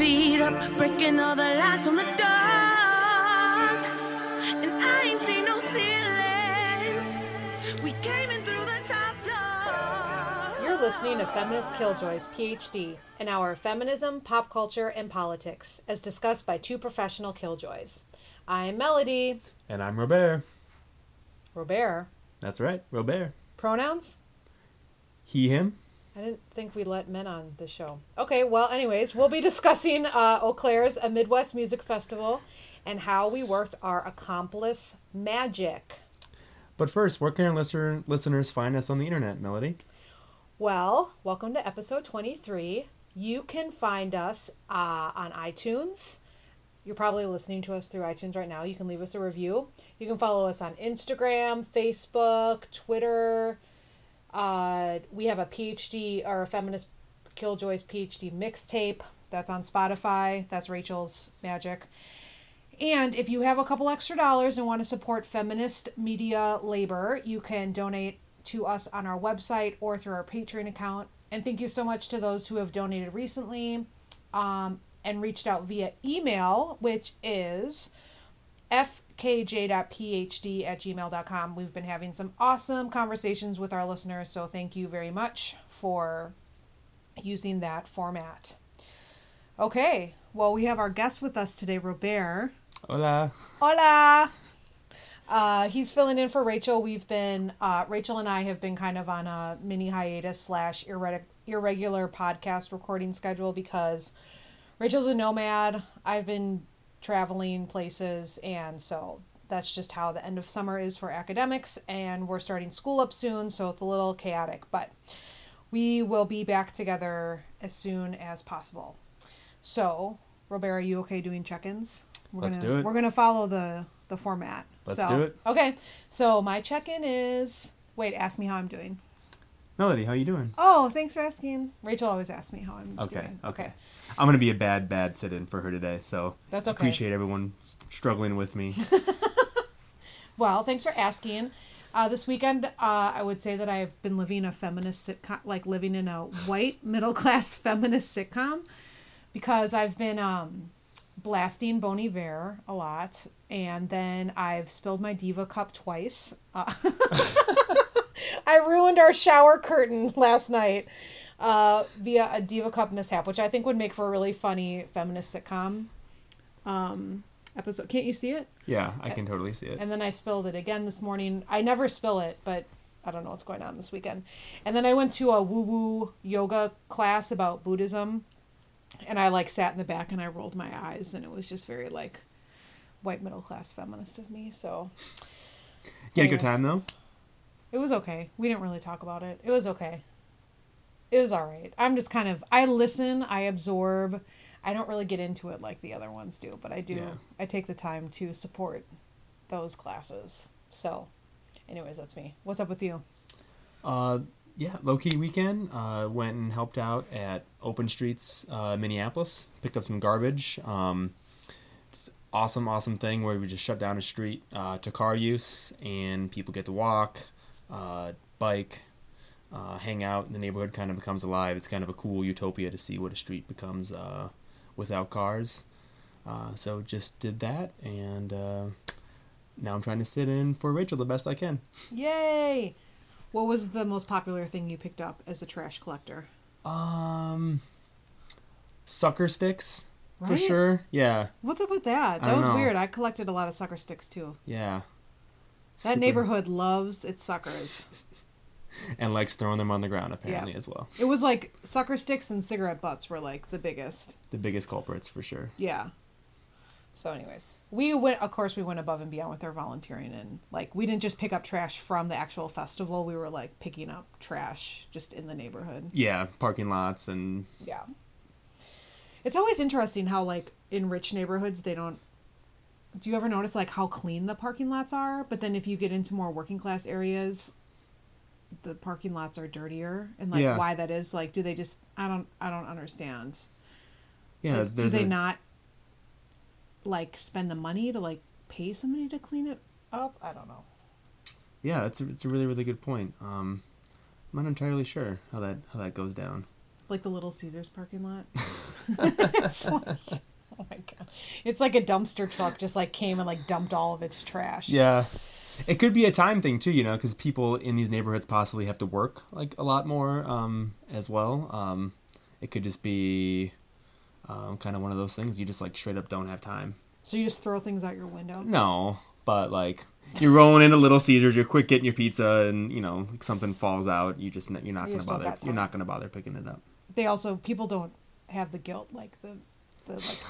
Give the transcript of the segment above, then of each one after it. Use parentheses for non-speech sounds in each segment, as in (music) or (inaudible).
feet up, breaking all the lights on the doors. And I ain't seen no ceilings. We came in through the top floor. You're listening to Feminist Killjoys, PhD, an hour of feminism, pop culture, and politics, as discussed by two professional killjoys. I'm Melody. And I'm Robert. Robert. That's right, Robert. Pronouns? He, him. I didn't think we let men on the show. Okay, well, anyways, we'll be (laughs) discussing uh, Eaux Claires a Midwest Music Festival and how we worked our accomplice magic. But first, where can our listener, listeners find us on the internet, Melody? Well, welcome to episode 23. You can find us uh, on iTunes. You're probably listening to us through iTunes right now. You can leave us a review. You can follow us on Instagram, Facebook, Twitter. Uh, we have a PhD or a feminist Killjoys PhD mixtape that's on Spotify. That's Rachel's magic. And if you have a couple extra dollars and want to support feminist media labor, you can donate to us on our website or through our Patreon account. And thank you so much to those who have donated recently um, and reached out via email, which is fkj.phd at gmail.com. We've been having some awesome conversations with our listeners, so thank you very much for using that format. Okay, well, we have our guest with us today, Robert. Hola. Hola! Uh, he's filling in for Rachel. We've been, uh, Rachel and I have been kind of on a mini hiatus slash irre- irregular podcast recording schedule because Rachel's a nomad. I've been traveling places, and so that's just how the end of summer is for academics. And we're starting school up soon, so it's a little chaotic, but we will be back together as soon as possible. So, Robert, are you okay doing check-ins? We're Let's gonna, do it. We're gonna follow the the format. Let's so, do it. Okay, so my check-in is. Wait, ask me how I'm doing. Melody, how you doing? Oh, thanks for asking. Rachel always asks me how I'm Okay, doing. okay. I'm gonna be a bad, bad sit-in for her today, so That's okay. appreciate everyone struggling with me. (laughs) Well, thanks for asking. Uh, this weekend, uh, I would say that I've been living a feminist sitcom, like living in a white (laughs) middle class feminist sitcom, because I've been um, blasting Bon Iver a lot, and then I've spilled my diva cup twice. Uh, (laughs) I ruined our shower curtain last night uh, via a diva cup mishap, which I think would make for a really funny feminist sitcom um, episode. Can't you see it? yeah, I can totally see it. And then I spilled it again this morning. I never spill it, but I don't know what's going on this weekend. And then I went to a woo woo yoga class about Buddhism. And I like sat in the back and I rolled my eyes and it was just very like white middle class feminist of me. So You had a good time though. it was okay. We didn't really talk about it. It was okay. It was all right. I'm just kind of I listen, I absorb. I don't really get into it like the other ones do, but I do. Yeah. I take the time to support those classes. So, anyways, that's me. What's up with you? Uh, yeah, low key weekend. Uh, went and helped out at Open Streets, uh, Minneapolis. Picked up some garbage. Um, it's awesome, awesome thing where we just shut down a street uh, to car use, and people get to walk, uh, bike, uh, hang out. And the neighborhood kind of becomes alive. It's kind of a cool utopia to see what a street becomes uh, without cars. Uh, so just did that, and uh, now I'm trying to sit in for Rachel the best I can. Yay! What was the most popular thing you picked up as a trash collector? Um, sucker sticks for sure. Yeah, What's up with that? That was know. weird. I collected a lot of sucker sticks too. yeah. That Super- neighborhood loves its suckers. And likes throwing them on the ground apparently as well. It was like sucker sticks and cigarette butts were like the biggest. The biggest culprits for sure. Yeah. So, anyways, we went. Of course, we went above and beyond with our volunteering, and like we didn't just pick up trash from the actual festival. We were like picking up trash just in the neighborhood. Yeah, parking lots and Yeah. It's always interesting how like in rich neighborhoods they don't. Do you ever notice like how clean the parking lots are? But then if you get into more working class areas, the parking lots are dirtier, and like Yeah. why that is? Like, do they just? I don't. I don't understand. yeah, Like, do they a- not like spend the money to like pay somebody to clean it up? I don't know. Yeah, it's a, it's a really really good point. Um, I'm not entirely sure how that how that goes down. like the Little Caesars parking lot. (laughs) it's like, oh my god, it's like a dumpster truck just like came and like dumped all of its trash. Yeah. It could be a time thing too, you know, because people in these neighborhoods possibly have to work like a lot more um, as well. Um, it could just be um, kind of one of those things you just like straight up don't have time. So you just throw things out your window. No, but like you're rolling into Little Caesars, you're quick getting your pizza, and you know like something falls out, you just you're not You gonna bother. You're not gonna bother picking it up. They also people don't have the guilt like the the like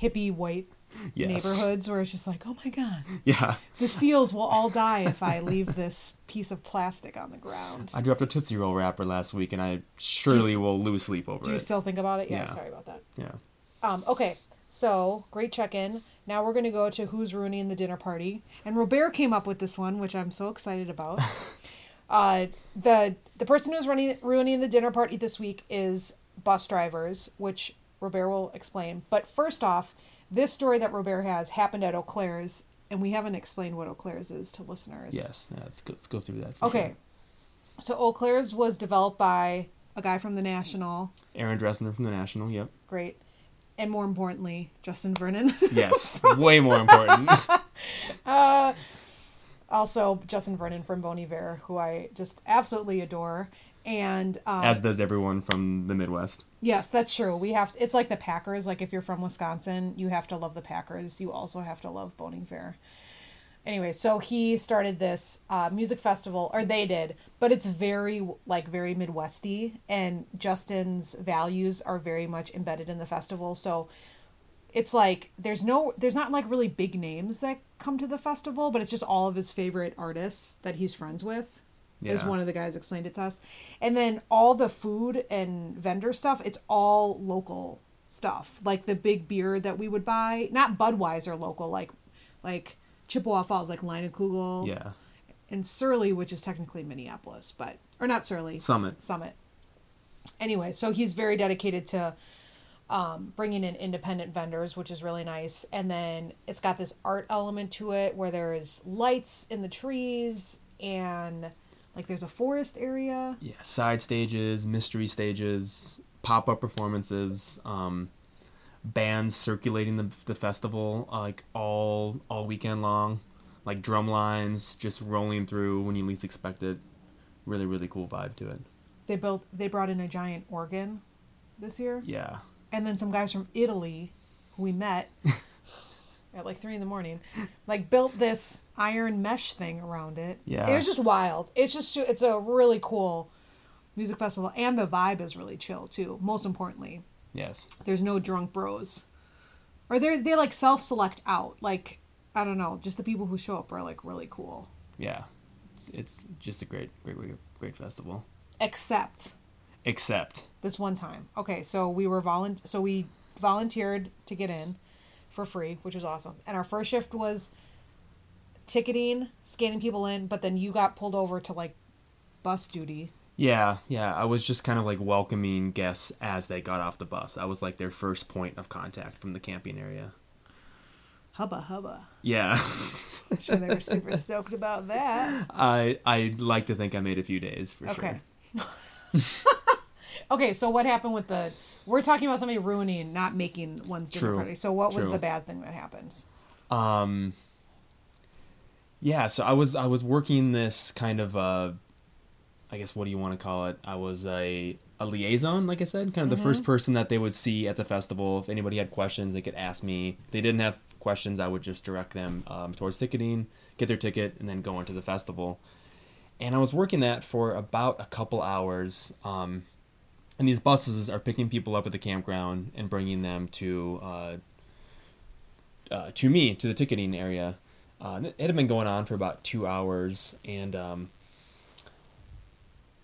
hippie white Yes. neighborhoods where it's just like, oh my god, Yeah, the seals will all die if I leave this piece of plastic on the ground. I dropped a Tootsie Roll wrapper last week, and I surely you- will lose sleep over it. Do you still think about it? Yeah, Yeah. sorry about that. yeah. Um, okay, so great check in. Now we're going to go to who's ruining the dinner party, and Robert came up with this one, which I'm so excited about. (laughs) uh, the the person who's running ruining the dinner party this week is bus drivers, which Robert will explain. But first off, this story that Robert has happened at Eaux Claires, and we haven't explained what Eaux Claires is to listeners. Yes. Yeah, let's go. Let's go through that. For Okay. Sure. So Eaux Claires was developed by a guy from the National. Aaron Dessner from the National. Yep. Great. And more importantly, Justin Vernon. (laughs) Yes. Way more important. (laughs) Uh, also Justin Vernon from Bon Iver, who I just absolutely adore. And um, As does everyone from the Midwest. yes, that's true. We have it's like the Packers. Like if you're from Wisconsin, you have to love the Packers. You also have to love Bon Iver. Anyway, so he started this uh, music festival, or they did, but it's very like very Midwesty, and Justin's values are very much embedded in the festival. So it's like there's no there's not like really big names that come to the festival but it's just all of his favorite artists that he's friends with is Yeah. one of the guys explained it to us and then all the food and vendor stuff it's all local stuff like the big beer that we would buy not budweiser local like like chippewa falls like Kugel Yeah. and surly which is technically minneapolis but or not surly Summit. Summit. Anyway, so he's very dedicated to um, bringing in independent vendors, which is really nice. And then it's got this art element to it where there's lights in the trees and like there's a forest area. Yeah. Side stages, mystery stages, pop up performances, um, bands circulating the, the festival uh, like all all weekend long, like drum lines just rolling through when you least expect it. Really, really cool vibe to it. They built they brought in a giant organ this year. Yeah. And then some guys from Italy who we met (laughs) at like three in the morning, like built this iron mesh thing around it. Yeah. It was just wild. It's just it's a really cool music festival and the vibe is really chill too. Most importantly, Yes. there's no drunk bros. Or they they like self select out. Like I don't know, just the people who show up are like really cool. Yeah. It's, it's just a great, great, great, festival. Except Except this one time. Okay, so we were volun so we volunteered to get in for free, which was awesome. And our first shift was ticketing, scanning people in, but then you got pulled over to like bus duty. Yeah, yeah. I was just kind of like welcoming guests as they got off the bus. I was like their first point of contact from the camping area. Hubba hubba. Yeah. (laughs) I'm sure they were super stoked about that. I I like to think I made a few days for sure. Okay. sure. (laughs) (laughs) okay, so what happened with the we're talking about somebody ruining, not making one's dinner True, party. So what was true. the bad thing that happened? Um Yeah, so I was I was working this kind of uh I guess what do you want to call it? I was a a liaison, like I said, kind of the first person that they would see at the festival. If anybody had questions, they could ask me. If they didn't have questions, I would just direct them um, towards ticketing, get their ticket, and then go into the festival. And I was working that for about a couple hours. Um, and these buses are picking people up at the campground and bringing them to uh, uh, to me to the ticketing area. Uh, it had been going on for about two hours, and um,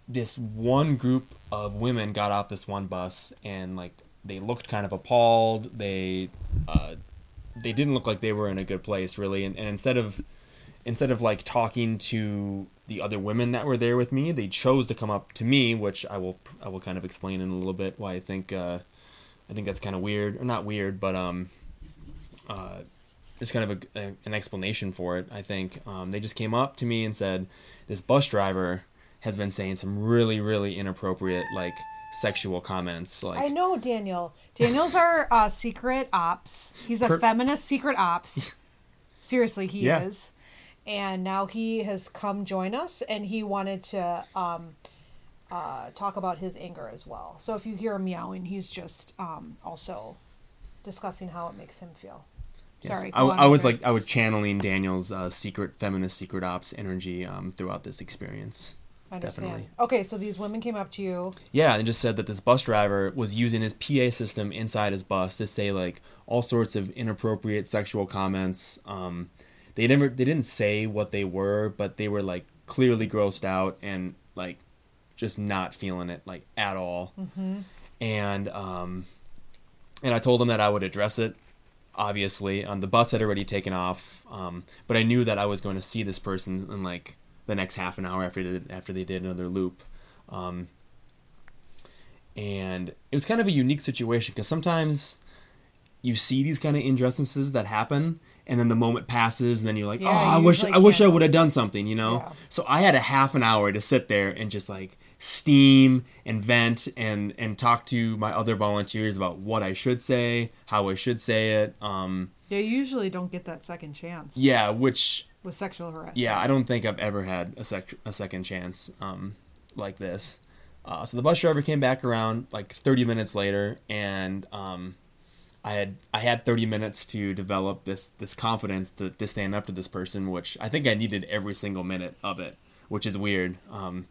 this one group of women got off this one bus, and like they looked kind of appalled. They uh, they didn't look like they were in a good place, really. And, and instead of instead of like talking to the other women that were there with me, they chose to come up to me, which I will I will kind of explain in a little bit why I think uh, I think that's kind of weird or not weird, but um, uh, there's kind of a, a, an explanation for it. I think um, they just came up to me and said, "This bus driver has been saying some really really inappropriate like sexual comments. Like I know Daniel. Daniel's our uh, secret ops. He's a Per- feminist secret ops. (laughs) Seriously, he Yeah. is. And now he has come join us, and he wanted to um, uh, talk about his anger as well. So if you hear him meowing, he's just um, also discussing how it makes him feel. Yes. Sorry, I, I was like I was channeling Daniel's uh, secret feminist secret ops energy um, throughout this experience. I definitely. Okay, so these women came up to you. Yeah, and just said that this bus driver was using his PA system inside his bus to say like all sorts of inappropriate sexual comments. Um, they never they didn't say what they were, but they were like clearly grossed out and like just not feeling it like at all. And um, and I told them that I would address it. Obviously, um, the bus had already taken off, um, but I knew that I was going to see this person in like the next half an hour after they did, after they did another loop. Um, and it was kind of a unique situation because sometimes you see these kind of injustices that happen and then the moment passes and then you're like Yeah, oh i wish usually i wish i would have done something you know Yeah. so i had a half an hour to sit there and just like steam and vent and and talk to my other volunteers about what i should say how i should say it um They usually don't get that second chance yeah which with sexual harassment. yeah, I don't think I've ever had a sec- a second chance um, like this. Uh, so the bus driver came back around like 30 minutes later, and um, I had I had 30 minutes to develop this this confidence to, to stand up to this person, which I think I needed every single minute of it, which is weird. Um,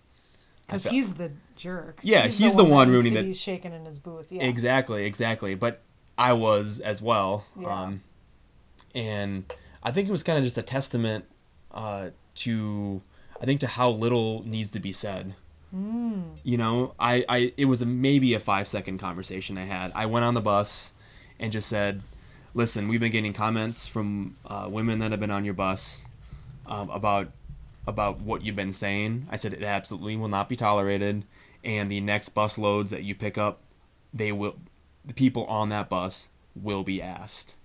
Because he's the jerk. Yeah, he's the one that needs ruining it. be shaking in his boots. Yeah. Exactly, exactly. But I was as well. Yeah. Um, and I think it was kind of just a testament uh, to, I think, to how little needs to be said. Mm. You know, I, I, it was a, maybe a five second conversation I had. I went on the bus and just said, listen, we've been getting comments from uh, women that have been on your bus um, about about what you've been saying. I said it absolutely will not be tolerated, and the next bus loads that you pick up, they will, the people on that bus will be asked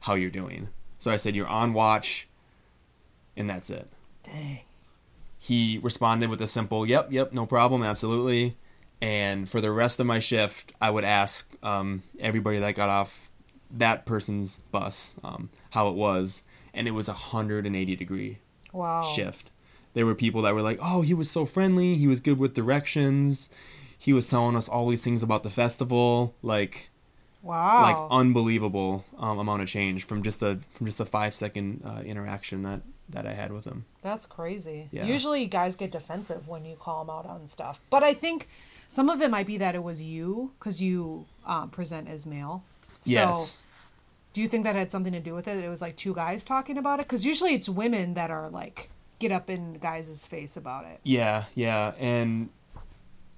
how you're doing. So I said you're on watch, and that's it. Dang. He responded with a simple "Yep, yep, no problem, absolutely." And for the rest of my shift, I would ask um, everybody that got off that person's bus um, how it was, and it was a 180 degree Wow. shift. There were people that were like, "Oh, he was so friendly. He was good with directions. He was telling us all these things about the festival." Like, Wow. like unbelievable um, amount of change from just a from just a five second uh, interaction that that I had with him. That's crazy. Yeah. Usually guys get defensive when you call them out on stuff. But I think some of it might be that it was you because you um, present as male. So yes. do you think that had something to do with it? It was like two guys talking about it? Because usually it's women that are like, get up in guys' face about it. Yeah, yeah, and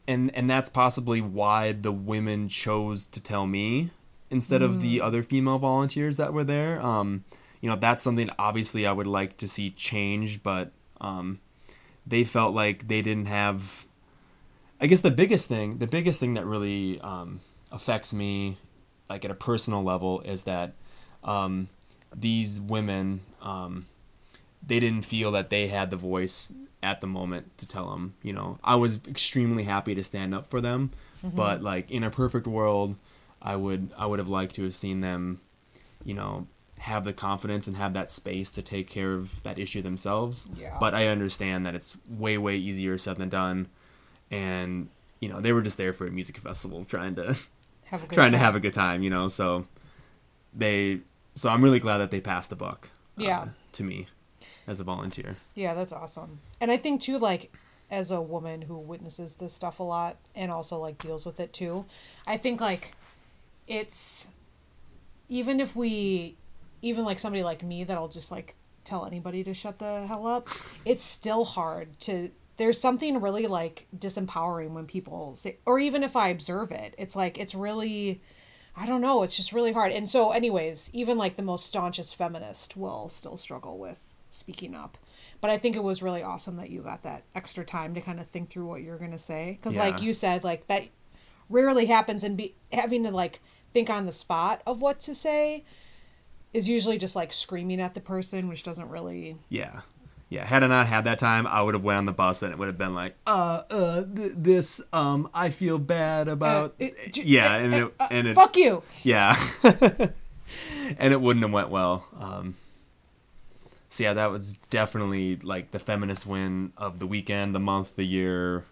and and that's possibly why the women chose to tell me instead of the other female volunteers that were there. Um, you know, that's something obviously I would like to see change, but um, they felt like they didn't have. I guess the biggest thing, the biggest thing that really um, affects me, like at a personal level, is that um, these women. Um, they didn't feel that they had the voice at the moment to tell them you know i was extremely happy to stand up for them but like in a perfect world i would i would have liked to have seen them you know have the confidence and have that space to take care of that issue themselves Yeah. but i understand that it's way way easier said than done and you know they were just there for a music festival trying to (laughs) Have a good trying to time. have a good time you know so they so i'm really glad that they passed the buck uh, Yeah. to me as a volunteer Yeah, that's awesome. And I think too, like as a woman who witnesses this stuff a lot and also like deals with it too, I think like it's even if we even like somebody like me that'll just like tell anybody to shut the hell up, it's still hard to there's something really like disempowering when people say or even if I observe it, it's like it's really I don't know, it's just really hard. And so anyways, even like the most staunchest feminist will still struggle with speaking up. But I think it was really awesome that you got that extra time to kind of think through what you're going to say cuz like you said like that rarely happens and be having to like think on the spot of what to say is usually just like screaming at the person which doesn't really Yeah, Yeah, had I not had that time, I would have went on the bus and it would have been like, uh, uh, th- this, um, I feel bad about, Uh, it- j- yeah, uh, and it, uh, and it, fuck you. yeah, (laughs) and it wouldn't have went well. Um, so yeah, that was definitely like the feminist win of the weekend, the month, the year,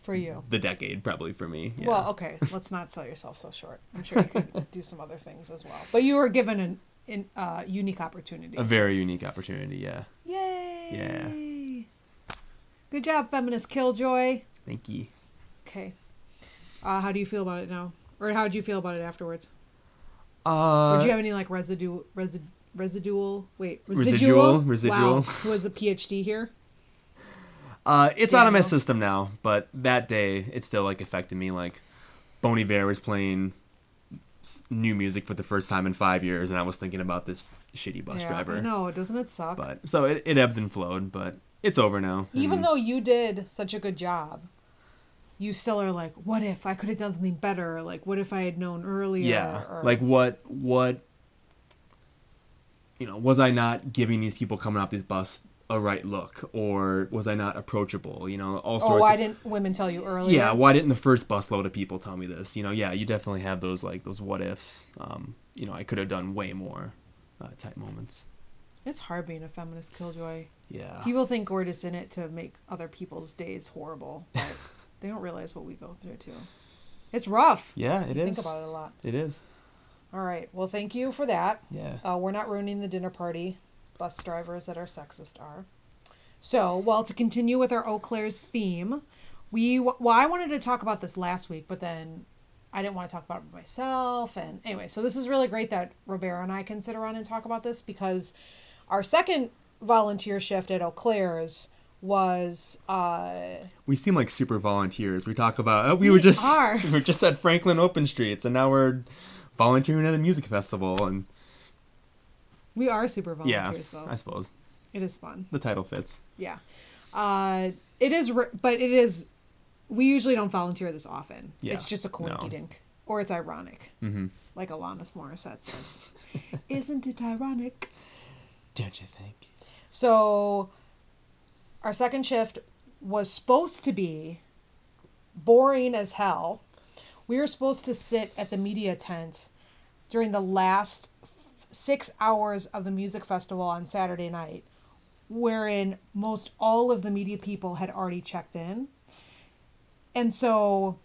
For you. the decade, probably for me. Yeah. Well, okay, let's not sell yourself so short. I'm sure you could do some other things as well. But you were given an, an uh, unique opportunity. a very unique opportunity. Yeah, Yay! Good job, feminist killjoy. thank you. Okay. Uh, how do you feel about it now? Or how did you feel about it afterwards? Uh, Did you have any like residue, resi- residual? Wait, Residual? Wow. Residual. (laughs) Who has a PhD here? Uh, it's out of my system now, but that day it still like affected me. Like, Bon Iver was playing new music for the first time in five years, and I was thinking about this shitty bus yeah, driver. No. Doesn't it suck? But so it, it ebbed and flowed, but it's over now. Even though you did such a good job, you still are like, what if I could have done something better? Like, what if I had known earlier? yeah, Or- like what what you know was I not giving these people coming off this bus a right look, or was I not approachable? You know, all sorts. oh, why of, didn't women tell you earlier? yeah why didn't the first busload of people tell me this you know yeah you definitely have those like those what ifs um you know i could have done way more uh, type moments It's hard being a feminist killjoy. yeah People think we're just in it to make other people's days horrible, but (laughs) they don't realize what we go through too. It's rough. yeah it is I Think about it a lot. it is All right. Well, thank you for that. yeah Uh, we're not ruining the dinner party. Bus drivers that are sexist are. So, well, to continue with our Eaux Claires theme, we well, I wanted to talk about this last week, but then I didn't want to talk about it myself. And anyway, so this is really great that Roberto and I can sit around and talk about this because our second volunteer shift at Eaux Claires was uh, we seem like super volunteers we talk about oh, we, were just are. (laughs) we were just at franklin open streets and now we're volunteering at a music festival and we are super yeah volunteers though. i suppose It is fun. the title fits Yeah. Uh, it is, r- but it is. We usually don't volunteer this often. Yeah, It's just a coinky no. dink, or it's ironic, mm-hmm. like Alanis Morissette says. (laughs) Isn't it ironic? don't you think So, our second shift was supposed to be boring as hell. We were supposed to sit at the media tent during the last six hours of the music festival on Saturday night, wherein most all of the media people had already checked in. And so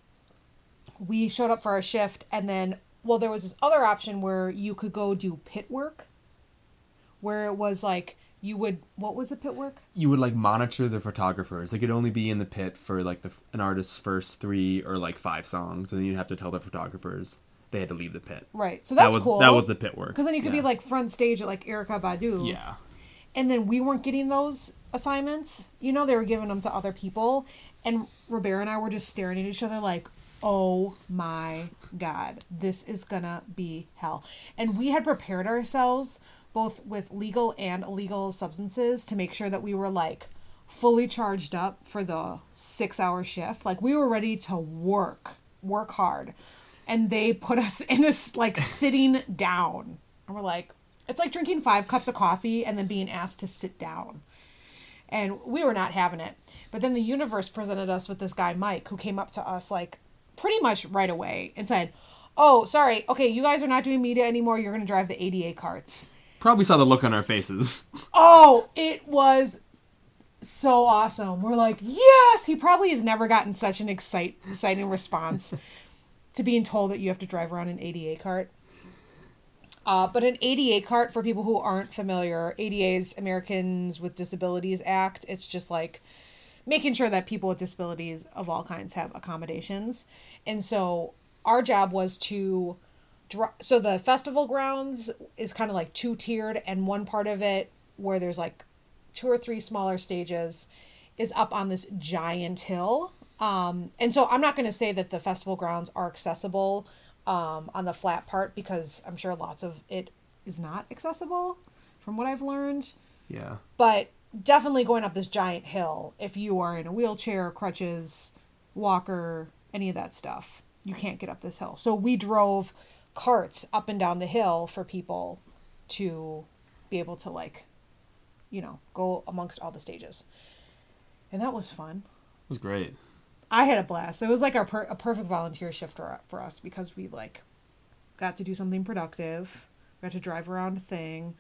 we showed up for our shift, and then, well, there was this other option where you could go do pit work, where it was like you would, what was the pit work? you would like monitor the photographers. They could only be in the pit for like the an artist's first three or like five songs, and then you'd have to tell the photographers they had to leave the pit. Right. So that's that was cool. that was the pit work. Because then you could be like front stage at like Erykah Badu. yeah, And then we weren't getting those assignments. You know, they were giving them to other people. And Roberta and I were just staring at each other like, oh my God, this is gonna be hell. And we had prepared ourselves both with legal and illegal substances to make sure that we were like fully charged up for the six hour shift. Like we were ready to work, work hard. And they put us (laughs) in this like sitting down. And we're like, it's like drinking five cups of coffee and then being asked to sit down. And we were not having it. But then the universe presented us with this guy, Mike, who came up to us like pretty much right away and said, Oh, sorry. Okay, you guys are not doing media anymore. You're going to drive the ADA carts. probably saw the look on our faces. (laughs) Oh, it was so awesome. We're like, yes. He probably has never gotten such an excite, exciting response to being told that you have to drive around an ADA cart. Uh, but an ADA cart, for people who aren't familiar, ADA's Americans with Disabilities Act. It's just like making sure that people with disabilities of all kinds have accommodations. And so our job was to so the festival grounds is kind of like two tiered and one part of it where there's like two or three smaller stages is up on this giant hill um, and so i'm not going to say that the festival grounds are accessible um, on the flat part because i'm sure lots of it is not accessible from what i've learned Yeah, but definitely going up this giant hill if you are in a wheelchair crutches walker any of that stuff you can't get up this hill so we drove carts up and down the hill for people to be able to like you know, go amongst all the stages. And that was fun. It was great. I had a blast. It was like our per- a perfect volunteer shift for, for us because we like got to do something productive. We got to drive around a thing.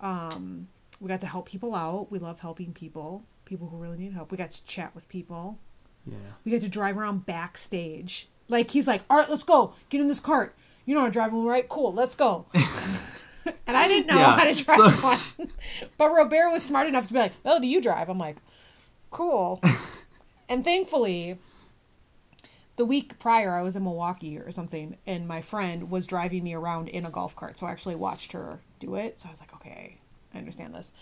Um, we got to help people out. We love helping people, people who really need help. We got to chat with people. Yeah. We got to drive around backstage. Like he's like, "All right, let's go. Get in this cart. You know how to drive one, right? Cool, let's go." (laughs) and I didn't know Yeah, how to drive so- one, (laughs) but Robert was smart enough to be like, "Well, do you drive?" I'm like, "Cool." (laughs) and thankfully, the week prior, I was in Milwaukee or something, and my friend was driving me around in a golf cart. So I actually watched her do it. So I was like, "Okay, I understand this."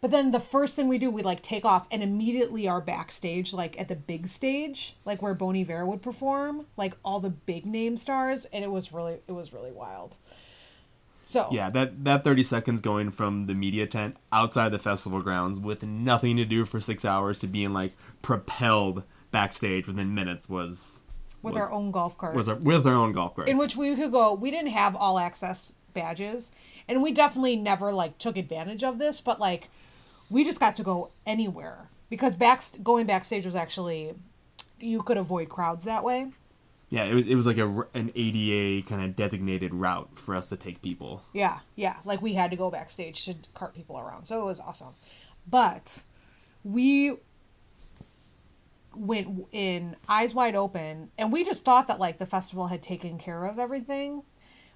But then the first thing we do, we like take off and immediately are backstage, like at the big stage, like where Bon Iver would perform, like all the big name stars, and it was really, it was really wild. So Yeah, that that 30 seconds going from the media tent outside the festival grounds with nothing to do for 6 hours to being like propelled backstage within minutes was with was, our own golf cart, was a, with our own golf carts. in which we could go. We didn't have all access badges, and we definitely never like took advantage of this, but like we just got to go anywhere because back going backstage was actually you could avoid crowds that way. Yeah, it was, it was like a, an ADA kind of designated route for us to take people. Yeah, yeah. Like we had to go backstage to cart people around. So it was awesome. But we went in eyes wide open and we just thought that like the festival had taken care of everything.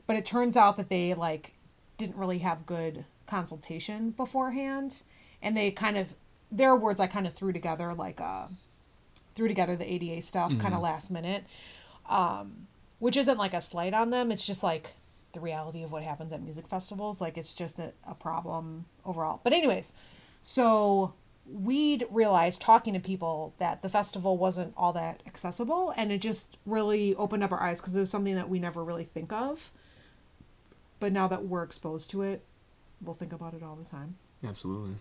But it turns out that they like didn't really have good consultation beforehand and they kind of their words I kind of threw together like uh threw together the ADA stuff kind of last minute which isn't like a slight on them. It's just like the reality of what happens at music festivals. Like it's just a, a problem overall. But anyways, so we'd realized talking to people that the festival wasn't all that accessible, and it just really opened up our eyes because it was something that we never really think of. But now that we're exposed to it, we'll think about it all the time. Absolutely.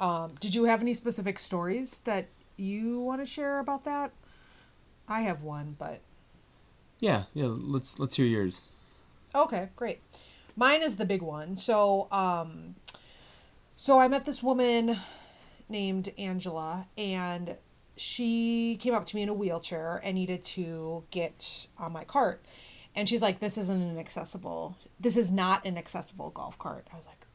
Um, did you have any specific stories that you want to share about that? I have one, but Yeah, yeah, let's let's hear yours. Okay, great. Mine is the big one. So, um, so I met this woman named Angela, and she came up to me in a wheelchair and needed to get on my cart. And she's like, "This isn't an accessible. This is not an accessible golf cart." I was like,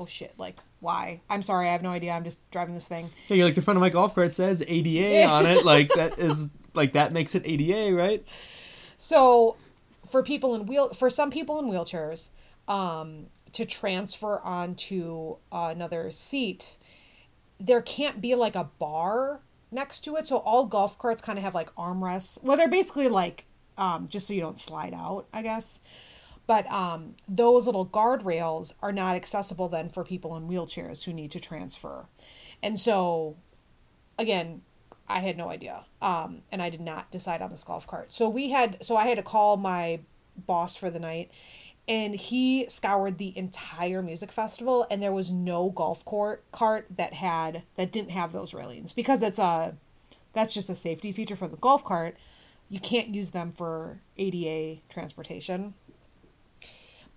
"Oh shit! Like, why? I'm sorry, I have no idea. I'm just driving this thing." Yeah, you're like the front of my golf cart says ADA on it. Like that (laughs) is like that makes it ADA, right? So, for people in wheel, for some people in wheelchairs, um, to transfer onto another seat, there can't be like a bar next to it. So all golf carts kind of have like armrests. Well, they're basically like um, just so you don't slide out, I guess. But um, those little guardrails are not accessible then for people in wheelchairs who need to transfer. And so, again, I had no idea. Um, and I did not decide on this golf cart. So we had, so I had to call my boss for the night and he scoured the entire music festival and there was no golf court cart that had, that didn't have those railings because it's a, that's just a safety feature for the golf cart. You can't use them for ADA transportation.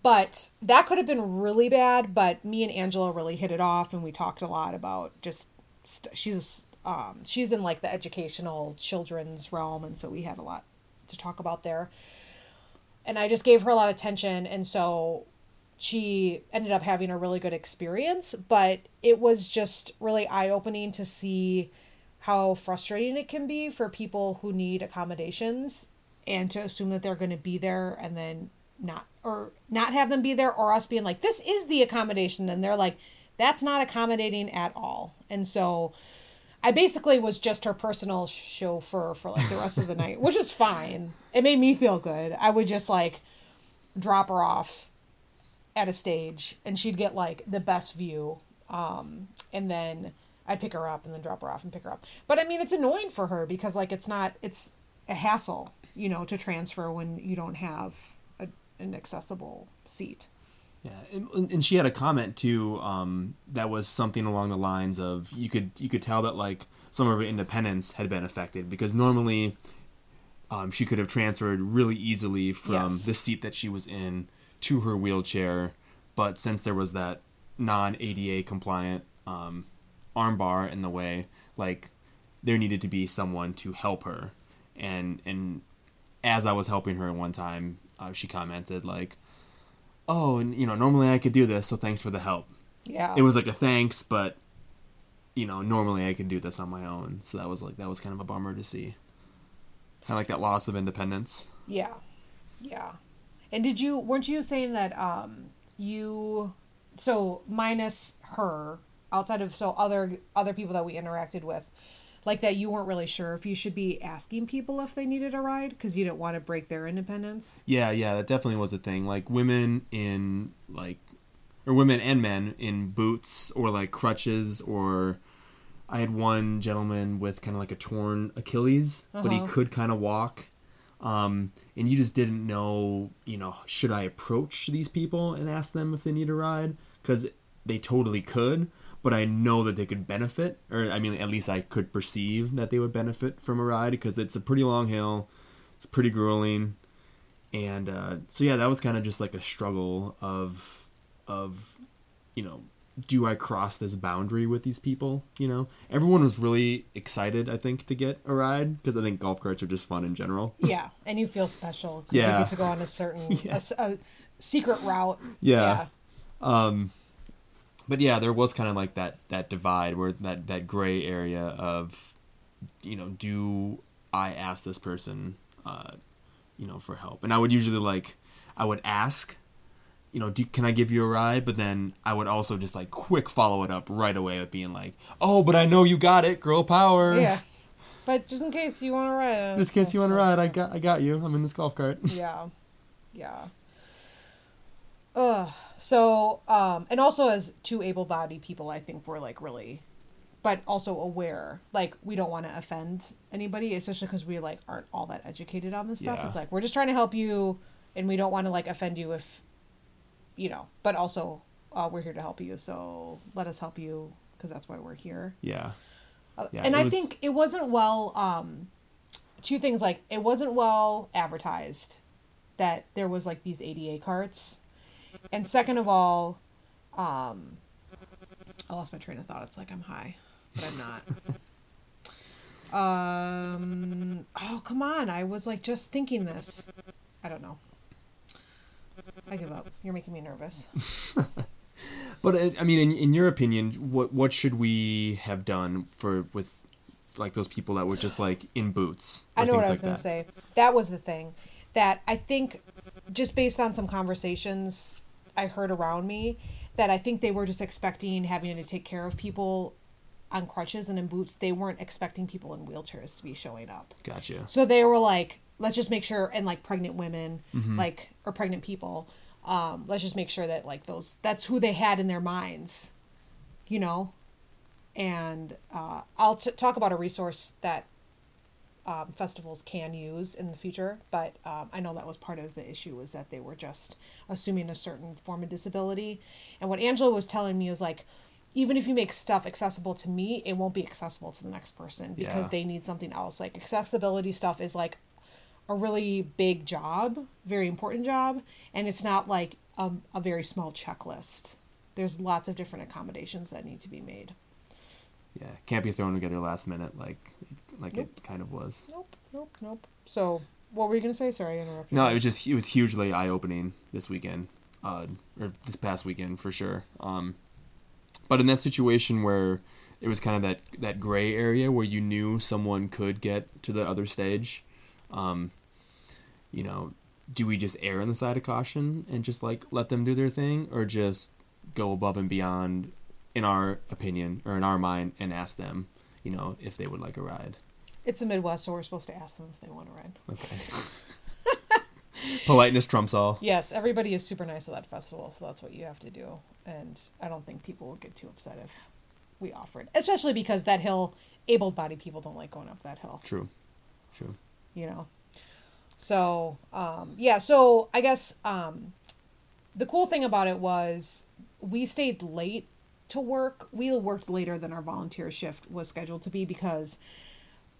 But that could have been really bad. But me and Angela really hit it off, and we talked a lot about just st- she's um, she's in like the educational children's realm, and so we had a lot to talk about there. And I just gave her a lot of attention, and so she ended up having a really good experience. But it was just really eye opening to see how frustrating it can be for people who need accommodations and to assume that they're going to be there and then not or not have them be there or us being like this is the accommodation and they're like that's not accommodating at all and so i basically was just her personal chauffeur for like the rest of the night which is fine. It made me feel good. I would just like drop her off at a stage and she'd get like the best view um and then i'd pick her up and then drop her off and pick her up. But i mean it's annoying for her because like it's not it's a hassle you know to transfer when you don't have a, an accessible seat Yeah, and, and she had a comment too um, that was something along the lines of you could you could tell that like some of her independence had been affected because normally um, she could have transferred really easily from Yes. the seat that she was in to her wheelchair, but since there was that non ADA compliant um, armbar in the way, like there needed to be someone to help her, and and as I was helping her one time, uh, she commented like, "Oh, and you know, normally I could do this, so thanks for the help." Yeah. It was like a thanks, but you know, normally I could do this on my own, so that was like that was kind of a bummer to see. Kind of like that loss of independence. Yeah. Yeah. And did you weren't you saying that um you so minus her outside of so other other people that we interacted with like that you weren't really sure if you should be asking people if they needed a ride because you didn't want to break their independence. Yeah, yeah, that definitely was a thing. Like women in like or women and men in boots or like crutches or I had one gentleman with kind of like a torn Achilles, but he Uh-huh. could kind of walk. Um, and you just didn't know, you know, should I approach these people and ask them if they need a ride? Because they totally could, but I know that they could benefit, or I mean, at least I could perceive that they would benefit from a ride because it's a pretty long hill, it's pretty grueling, and uh, so yeah, that was kind of just like a struggle of, of, you know, do I cross this boundary with these people? You know, everyone was really excited, I think, to get a ride because I think golf carts are just fun in general. (laughs) Yeah, and you feel special because Yeah. you get to go on a certain (laughs) a Yeah. s- a, secret route. Yeah. But yeah, there was kind of like that that divide where that that gray area of, you know, do I ask this person, uh, you know, for help? And I would usually like, I would ask, you know, do, can I give you a ride? But then I would also just like quick follow it up right away with being like, oh, but I know you got it, girl power. Yeah. (laughs) But just in case you want to ride, Just in case you want to ride, I got I got you. I'm in this golf cart. Yeah. Yeah. Ugh. So, um, and also as two able-bodied people, I think we're like really, but also aware. Like we don't want to offend anybody, especially because we like aren't all that educated on this stuff. Yeah. It's like we're just trying to help you, and we don't want to like offend you if, you know. But also, uh, we're here to help you, so let us help you because that's why we're here. yeah. Uh, Yeah, and I was- think it wasn't well. Um, two things like it wasn't well advertised that there was like these ADA carts, and second of all, um, I lost my train of thought. It's like I'm high, but I'm not. (laughs) um. Oh come on! I was like just thinking this. I don't know. I give up. You're making me nervous. (laughs) But uh, I mean, in, in your opinion, what what should we have done for with like those people that were just like in boots? I know what I was like going to say. That was the thing that I think, just based on some conversations I heard around me, that I think they were just expecting having to take care of people on crutches and in boots. They weren't expecting people in wheelchairs to be showing up. Gotcha. So they were like, let's just make sure, and like pregnant women, Mm-hmm. like, or pregnant people, um, let's just make sure that like those, that's who they had in their minds, you know? And uh, I'll t- talk about a resource that um, festivals can use in the future, but um, I know that was part of the issue was that they were just assuming a certain form of disability. And what Angela was telling me is like, even if you make stuff accessible to me, it won't be accessible to the next person because Yeah. they need something else. Like accessibility stuff is like a really big job, very important job, and it's not like a, a very small checklist. There's lots of different accommodations that need to be made. Yeah, can't be thrown together last minute like like Nope. it kind of was. Nope, nope, nope. So, what were you gonna say? Sorry, I interrupted. No, it was just it was hugely eye opening this weekend, uh, or this past weekend for sure. Um, but in that situation where it was kind of that that gray area where you knew someone could get to the other stage, um, you know, do we just err on the side of caution and just like let them do their thing, or just go above and beyond, in our opinion or in our mind, and ask them, you know, if they would like a ride? It's the Midwest, so we're supposed to ask them if they want to ride. Okay. (laughs) Politeness trumps all. Yes, everybody is super nice at that festival, so that's what you have to do. And I don't think people would get too upset if we offered, especially because that hill, able-bodied people don't like going up that hill. True. True. you know so um yeah so i guess um the cool thing about it was we stayed late to work we worked later than our volunteer shift was scheduled to be because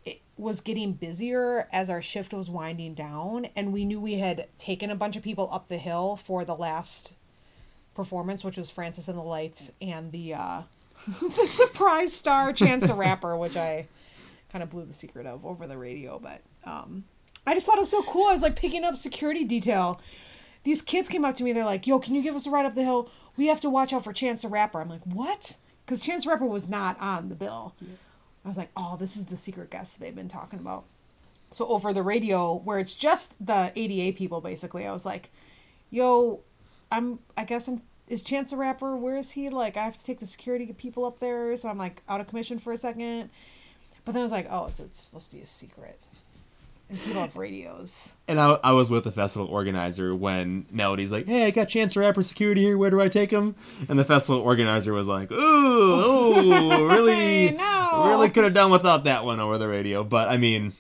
it was getting busier as our shift was winding down and we knew we had taken a bunch of people up the hill for the last performance, which was Francis and the Lights and the uh, (laughs) the surprise star Chance the (laughs) Rapper, which I kind of blew the secret of over the radio. But um, I just thought it was so cool. I was like picking up security detail. These kids came up to me. They're like, "Yo, can you give us a ride up the hill? We have to watch out for Chance the Rapper." I'm like, "What?" Because Chance the Rapper was not on the bill. I was like, "Oh, this is the secret guest they've been talking about." So over the radio, where it's just the ADA people, basically, I was like, "Yo, I'm. I guess I'm. Is Chance a Rapper? Where is he? Like, I have to take the security people up there, so I'm like out of commission for a second. But then I was like, oh, it's, it's supposed to be a secret, and people have radios. And I, I was with the festival organizer when Melody's like, "Hey, I got Chance the Rapper security here. Where do I take him?" And the festival organizer was like, "Ooh, (laughs) ooh, really, No. really could have done without that one over the radio." But I mean,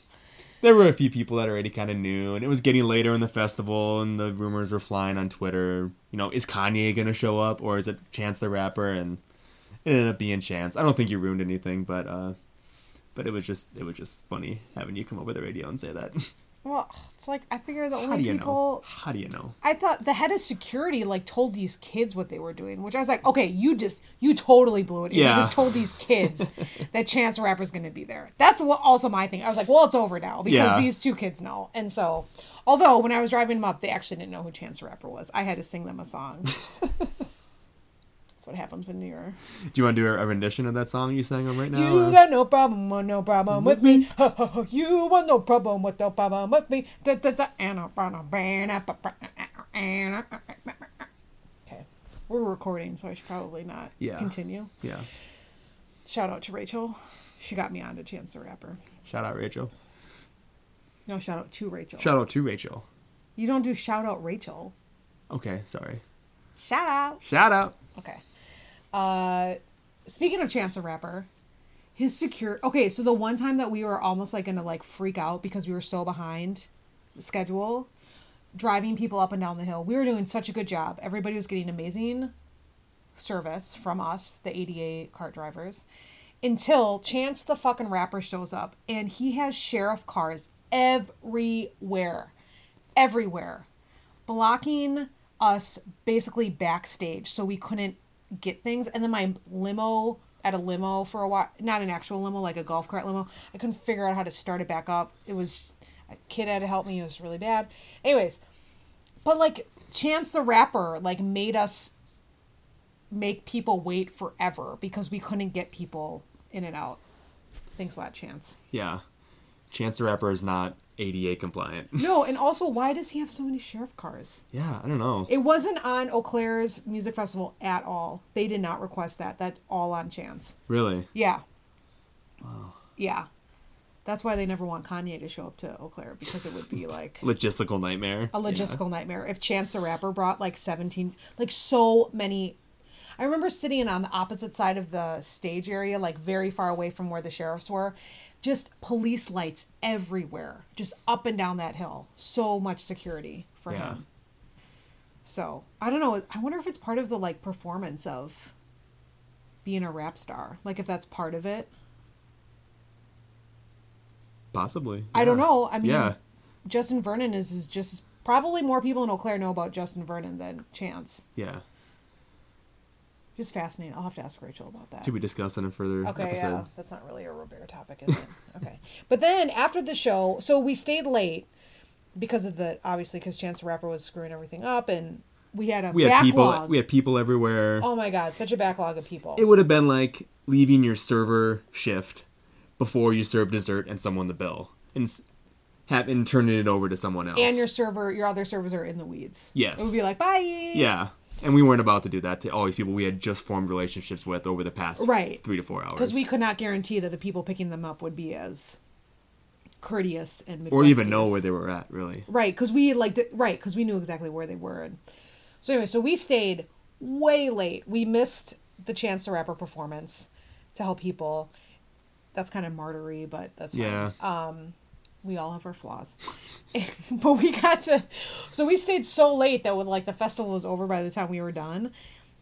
there were a few people that already kind of knew, and it was getting later in the festival, and the rumors were flying on Twitter. You know, is Kanye gonna show up, or is it Chance the Rapper? And it ended up being Chance. I don't think you ruined anything, but uh, but it was just it was just funny having you come over the radio and say that. (laughs) Well, it's like I figure the How only do you know? people. How do you know? I thought the head of security like told these kids what they were doing, which I was like, okay, you just you totally blew it. Yeah. You just told these kids (laughs) that Chance the Rapper's going to be there. That's what also my thing. I was like, well, it's over now because Yeah. these two kids know. And so, although when I was driving them up, they actually didn't know who Chance the Rapper was. I had to sing them a song. (laughs) That's what happens when you're. Do you want to do a, rendition of that song you sang on right now? You or- got no problem, want no problem with me. Ha, ha, ha. You want no problem with no problem with me. Da, da, da. Okay, we're recording, so I should probably not Yeah. continue. yeah. Shout out to Rachel. She got me onto Chance the Rapper. Shout out Rachel. No, shout out to Rachel. Shout out to Rachel. you don't do shout out Rachel. Okay, sorry. Shout out. Shout out. Okay. Uh, speaking of Chance the Rapper, his secure. Okay, so the one time that we were almost like gonna like freak out because we were so behind schedule, driving people up and down the hill. We were doing such a good job. Everybody was getting amazing service from us, the ADA cart drivers, until Chance the fucking rapper shows up and he has sheriff cars everywhere. Everywhere. Blocking us basically backstage so we couldn't get things. And then my limo at a limo for a while, not an actual limo, like a golf cart limo, I couldn't figure out how to start it back up. It was, a kid had to help me. It was really bad. Anyways, but like Chance the Rapper, like made us make people wait forever because we couldn't get people in and out. Thanks a lot, Chance. Yeah. Chance the Rapper is not ADA compliant. No, and also, why does he have so many sheriff cars? yeah, I don't know. It wasn't on Eaux Claires music festival at all. They did not request that. That's all on Chance. really? Yeah. Wow. Yeah. That's why they never want Kanye to show up to Eau Claire because it would be like (laughs) Logistical nightmare. a logistical nightmare. If Chance the Rapper brought like 17, like so many. I remember sitting on the opposite side of the stage area, like very far away from where the sheriffs were. Just police lights everywhere, just up and down that hill. So much security for Yeah. him. So I don't know. I wonder if it's part of the like performance of being a rap star. Like if that's part of it. Possibly. I don't know. I mean, yeah. Justin Vernon is, is just probably more people in Eau Claire know about Justin Vernon than Chance. Yeah. Just fascinating. I'll have to ask Rachel about that. To be discussed in a further Okay, episode. yeah, that's not really a Robert topic, is it? (laughs) okay, but then after the show, so we stayed late because of the obviously because Chance the Rapper was screwing everything up, and we had a We had backlog. people. We had people everywhere. oh my god, such a backlog of people. It would have been like leaving your server shift before you serve dessert and someone the bill, and have and turning it over to someone else. and your server, your other servers are in the weeds. Yes. it would be like bye. yeah. And we weren't about to do that to all these people we had just formed relationships with over the past Right. three to four hours. because we could not guarantee that the people picking them up would be as courteous and or even know where they were at, really. Right, because we like right because we knew exactly where they were. And so anyway, so we stayed way late. We missed the Chance the Rapper performance to help people. That's kind of martyry, but that's fine. Yeah. Um, we all have our flaws, (laughs) but we got to. So we stayed so late that when like the festival was over by the time we were done.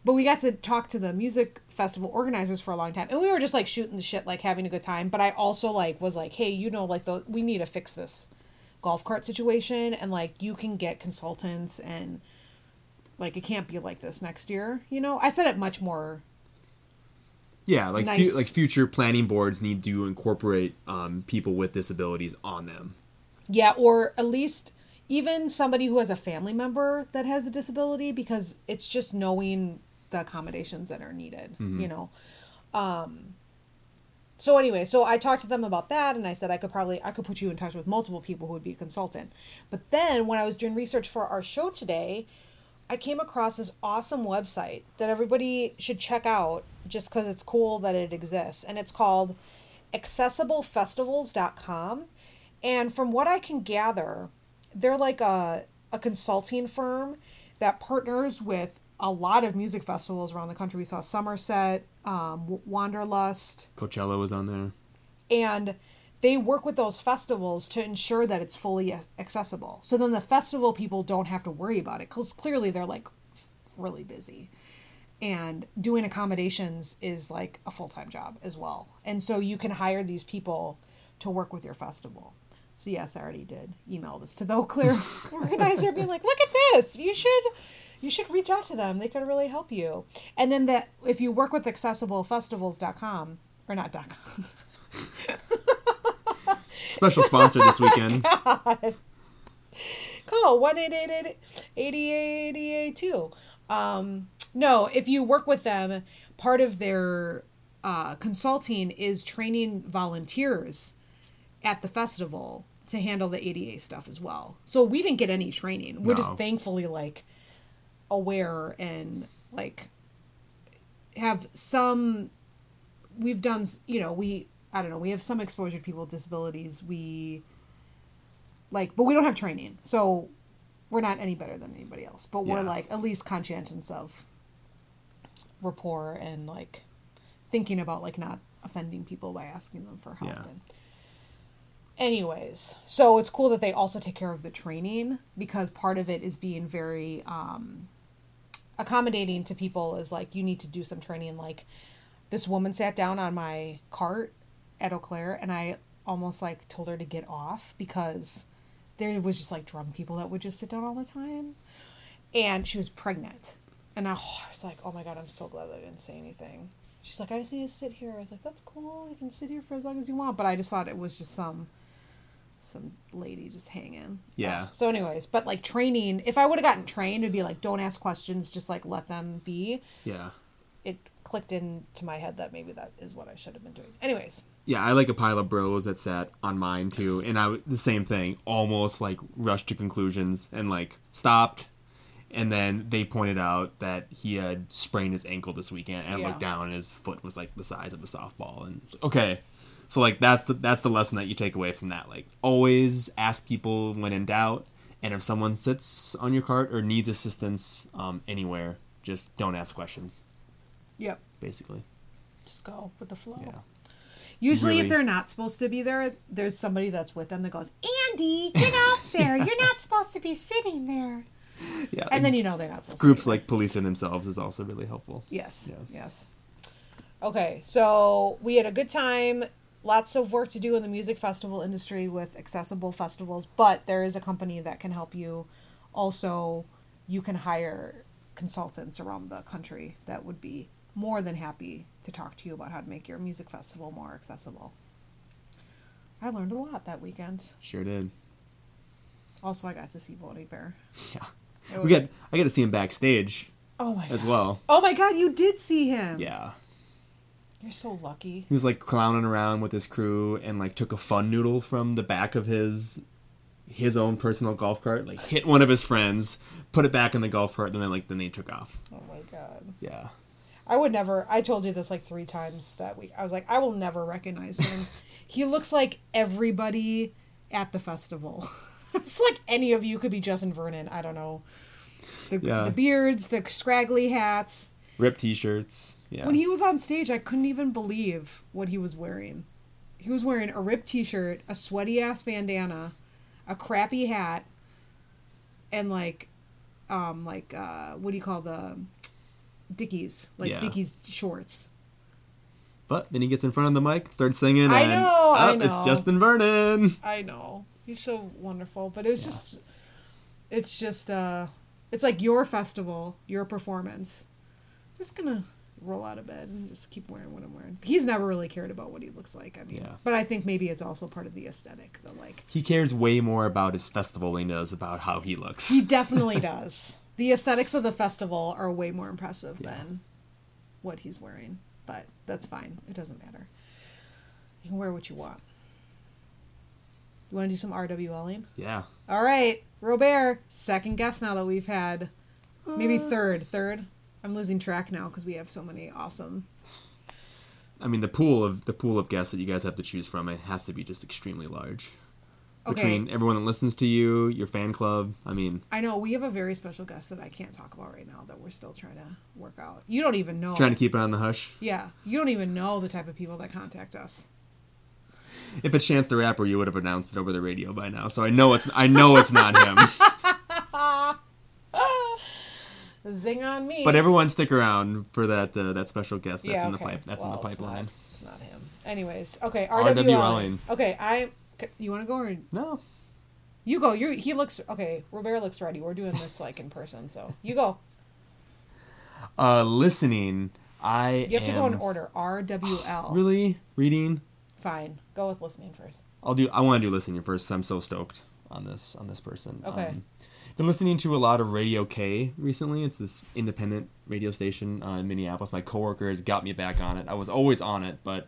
But we got to talk to the music festival organizers for a long time, and we were just like shooting the shit, like having a good time. But I also like was like, hey, you know, like the we need to fix this golf cart situation, and like you can get consultants and like it can't be like this next year. You know, I said it much more. Yeah, like fu- like future planning boards need to incorporate um, people with disabilities on them. Yeah, or at least even somebody who has a family member that has a disability because it's just knowing the accommodations that are needed, you know. Um so anyway, so I talked to them about that and I said I could probably I could put you in touch with multiple people who would be a consultant. But then when I was doing research for our show today, I came across this awesome website that everybody should check out just because it's cool that it exists. And it's called accessiblefestivals.com. And from what I can gather, they're like a, a consulting firm that partners with a lot of music festivals around the country. We saw Somerset, um, Wanderlust, Coachella was on there. and they work with those festivals to ensure that it's fully accessible. So then the festival people don't have to worry about it because clearly they're like really busy. And doing accommodations is like a full time job as well. And so you can hire these people to work with your festival. So yes, I already did email this to the Eaux Claires (laughs) organizer, being like, "Look at this! You should, you should reach out to them. They could really help you." And then that if you work with accessiblefestivals.com or not dot .com, (laughs) Special sponsor this (laughs) weekend. call 1-888-8882 um no if you work with them part of their uh, consulting is training volunteers at the festival to handle the ada stuff as well. So we didn't get any training. We're No. just thankfully like aware and like have some we've done you know we i don't know we have some exposure to people with disabilities. We like but we don't have training. So we're not any better than anybody else. But we're like at least conscientious of rapport and like thinking about like not offending people by asking them for help Yeah. and anyways so it's cool that they also take care of the training because part of it is being very um accommodating to people is like you need to do some training. Like this woman sat down on my cart at Eaux Claires and I almost like told her to get off because there was just like drunk people that would just sit down all the time. And she was pregnant and I, I was like oh my god I'm so glad that I didn't say anything. She's like I just need to sit here. I was like that's cool. You can sit here for as long as you want. But I just thought it was just some some lady just hanging. Yeah. So anyways but like training if I would have gotten trained it'd be like don't ask questions. Just like let them be. Yeah. it clicked into my head that maybe that is what I should have been doing. Anyways, Yeah, I like a pile of bros that sat on mine too, and I the same thing, almost like rushed to conclusions and like stopped, and then they pointed out that he had sprained his ankle this weekend, and Yeah. looked down, and his foot was like the size of a softball, and okay, so like that's the that's the lesson that you take away from that. Like always ask people when in doubt, and if someone sits on your cart or needs assistance um, anywhere, just don't ask questions. yep, Basically, just go with the flow. yeah. Usually, Really- if they're not supposed to be there, there's somebody that's with them that goes, "Andy, get off there! You're not (laughs) supposed to be sitting there." Yeah, And then you know they're not supposed groups to. be like policing themselves is also really helpful. yes, Yeah. yes. Okay, so we had a good time. Lots of work to do in the music festival industry with accessible festivals, but there is a company that can help you. Also, you can hire consultants around the country that would be more than happy to talk to you about how to make your music festival more accessible. I learned a lot that weekend. Sure did. Also, I got to see Bon Iver. Yeah. It We got I got to see him backstage oh my as god. well. Oh my god, you did see him. Yeah. You're so lucky. He was like clowning around with his crew and like took a fun noodle from the back of his his own personal golf cart, like hit one of his friends, put it back in the golf cart, and then like then they took off. Oh my god. Yeah. I would never. I told you this like three times that week. I was like, I will never recognize him. (laughs) he looks like everybody at the festival. (laughs) it's like any of you could be Justin Vernon. I don't know. The, Yeah. the beards, the scraggly hats. Ripped t-shirts. Yeah. When he was on stage, I couldn't even believe what he was wearing. He was wearing a ripped T-shirt, a sweaty ass bandana, a crappy hat, and like, um, like uh, what do you call the Dickies? Like Yeah. Dickies shorts. but then he gets in front of the mic, starts singing. I and, know, I oh, It's. Justin Vernon. I know he's so wonderful, but it was Yeah. just, it's just, uh, It's like your festival, your performance. Just gonna roll out of bed and just keep wearing what I'm wearing. He's never really cared about what he looks like. I mean, Yeah. but I think maybe it's also part of the aesthetic. The like, He cares way more about his festival than he does about how he looks. he definitely (laughs) does. The aesthetics of the festival are way more impressive than what he's wearing. But that's fine. It doesn't matter. You can wear what you want. You want to do some RWLing? Yeah. All right, Robert, second guess now that we've had, maybe uh. third, third. I'm losing track now because we have so many awesome. I mean the pool of the pool of guests that you guys have to choose from it has to be just extremely large. Okay, Between everyone that listens to you, your fan club, I mean, I know we have a very special guest that I can't talk about right now that we're still trying to work out. You don't even know. trying to keep it on the hush. yeah, you don't even know the type of people that contact us. If it's Chance the Rapper, you would have announced it over the radio by now. So I know it's I know it's not him. (laughs) Zing on me. but everyone stick around for that uh, that special guest that's Yeah, in the pipe. That's Well, in the it's not- pipeline. It's not, him. Anyways, okay. RWLing. Okay, I. You want to go or No. you go? You he looks okay. Robert looks ready. We're doing this like in person, so you go. Uh, listening. I You have to go in order. R W L. (gasps) Really reading. Fine. Go with listening first. I'll do. I want to do listening first. I'm so stoked on this on this person. Okay. Um, been listening to a lot of Radio K recently. It's this independent radio station uh, in Minneapolis. My coworker has got me back on it. I was always on it, but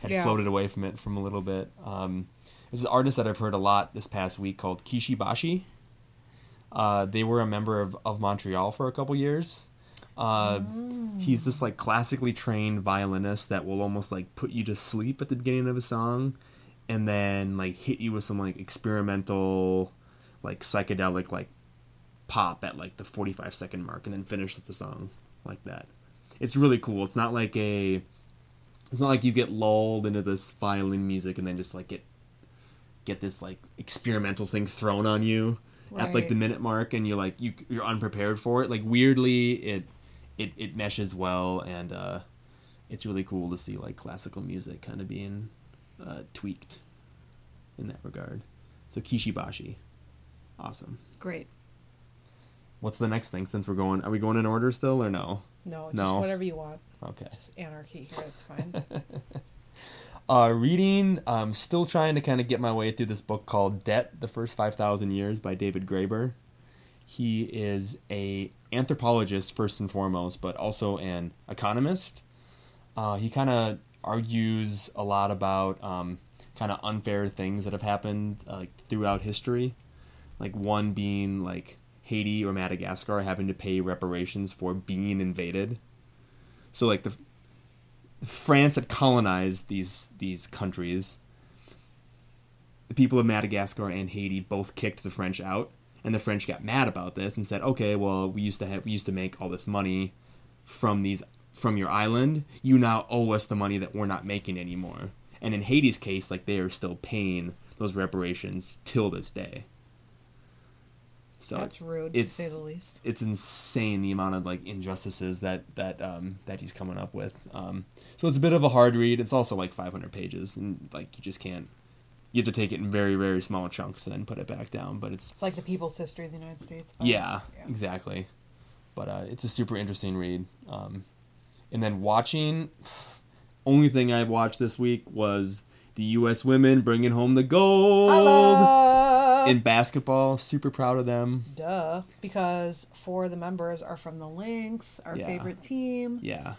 had Yeah. floated away from it from a little bit. Um, there's an artist that I've heard a lot this past week called Kishi Bashi. Uh, they were a member of, of Montreal for a couple years. Uh, He's this like classically trained violinist that will almost like put you to sleep at the beginning of a song, and then like hit you with some like experimental, like psychedelic like pop at like the 45 second mark, and then finishes the song like that. It's really cool. It's not like a, it's not like you get lulled into this violin music and then just like get, get this like experimental thing thrown on you at like the minute mark and you're like you you're unprepared for it like weirdly it it, it meshes well and uh it's really cool to see like classical music kind of being uh, tweaked in that regard so Kishi Bashi awesome Great. what's the next thing since we're going are we going in order still or no No, just No. whatever you want. okay Just anarchy here. It's fine. (laughs) uh reading. I'm still trying to kind of get my way through this book called debt the first 5000 years by david graeber he is a anthropologist first and foremost but also an economist. Uh, he kind of argues a lot about um, kind of unfair things that have happened uh, like throughout history. Like one being like haiti or madagascar having to pay reparations for being invaded. So like the France had colonized these these countries. The people of Madagascar and Haiti both kicked the French out, and the French got mad about this and said, "Okay, well, we used to have we used to make all this money from these from your island. You now owe us the money that we're not making anymore." And in Haiti's case, like they are still paying those reparations till this day. So That's it's- rude, it's, to say the least. It's insane the amount of like injustices that that um, that he's coming up with. Um, so it's a bit of a hard read. It's also like 500 pages, and like you just can't. You have to take it in very very small chunks and then put it back down. But it's It's like the people's history of the United States. but- yeah, exactly. But uh, it's a super interesting read. Um, and then watching, only thing I watched this week was the U.S. women bringing home the gold Hello. in basketball. Super proud of them. Duh. Because four of the members are from the Lynx, our Yeah. favorite team. Yeah,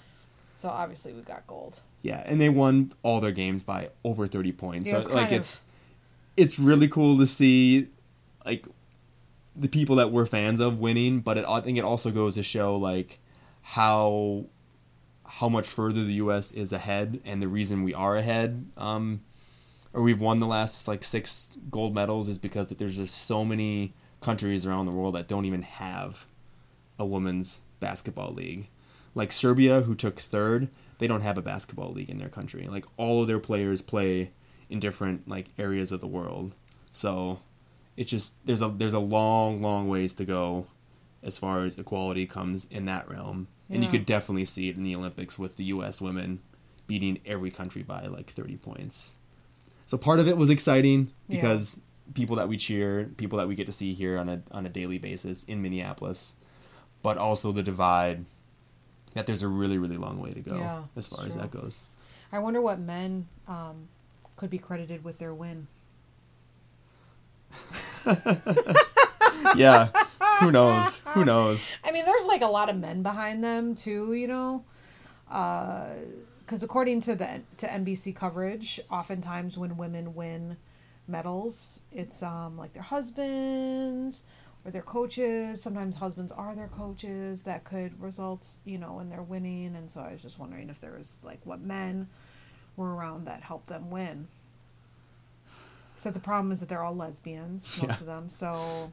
So obviously we got gold. Yeah, and they won all their games by over thirty points. Yeah, it's so like of- it's it's really cool to see like the people that we're fans of winning, but it, I think it also goes to show like how how much further the U.S. is ahead, and the reason we are ahead, um, or we've won the last like six gold medals, is because that there's just so many countries around the world that don't even have a women's basketball league. Like Serbia, who took third, they don't have a basketball league in their country. Like all of their players play in different like areas of the world. So it's just there's a there's a long long ways to go as far as equality comes in that realm. And you could definitely see it in the Olympics with the US women beating every country by like 30 points. So part of it was exciting Yeah. because people that we cheer, people that we get to see here on a on a daily basis in Minneapolis, but also the divide that there's a really really long way to go Yeah, as far as that goes. I wonder what men um, could be credited with their win. (laughs) Yeah, who knows? Who knows? (laughs) I mean, there's like a lot of men behind them too, you know, because according to the to NBC coverage, oftentimes when women win medals, it's um like their husbands their coaches. Sometimes husbands are their coaches. That could result, you know, in their winning. And so I was just wondering if there was like what men were around that helped them win. Except the problem is that they're all lesbians, (laughs) most Yeah. of them. So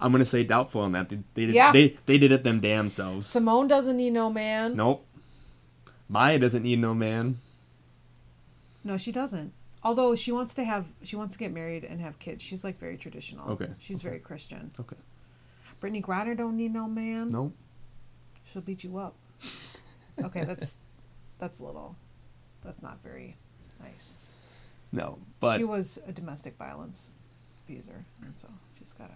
I'm gonna say doubtful on that. They they, did- Yeah. they they did it them damn selves. Simone doesn't need no man. Nope. Maya doesn't need no man. No, she doesn't. Although she wants to have, she wants to get married and have kids. She's like very traditional. Okay, She's very Christian. Okay. Brittney Griner don't need no man. Nope. She'll beat you up. Okay, that's (laughs) that's a little, that's not very nice. No. But she was a domestic violence abuser, and so she's gotta.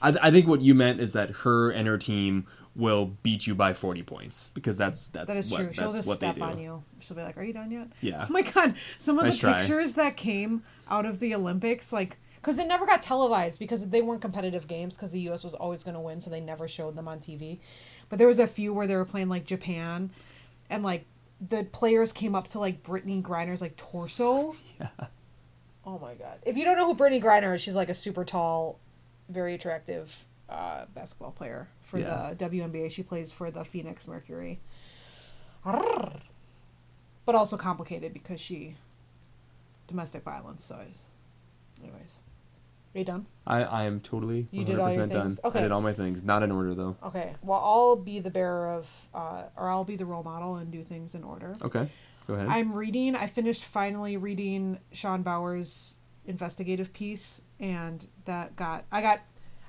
I, I think what you meant is that her and her team will beat you by 40 points because that's that's That is what true. She'll just step they do. on you. She'll be like, "Are you done yet?" Yeah. (laughs) Oh my god! Some of Nice the try. pictures that came out of the Olympics, like, because it never got televised because they weren't competitive games because the U.S. was always going to win, so they never showed them on TV. But there was a few where they were playing like Japan, and like the players came up to like Brittney Griner's like torso. Yeah. (laughs) Oh my god! If you don't know who Brittany Griner is, she's like a super tall, very attractive uh, basketball player for Yeah. the WNBA. She plays for the Phoenix Mercury. But also complicated because she domestic violence. So, anyways, are you done? I, I am totally 100% did all your done. things? I did all my things. Not in order though. Okay. Well, I'll be the bearer of, uh, or I'll be the role model and do things in order. Okay. Go ahead. I'm reading. I finished finally reading Shane Bauer's investigative piece, and that got I got.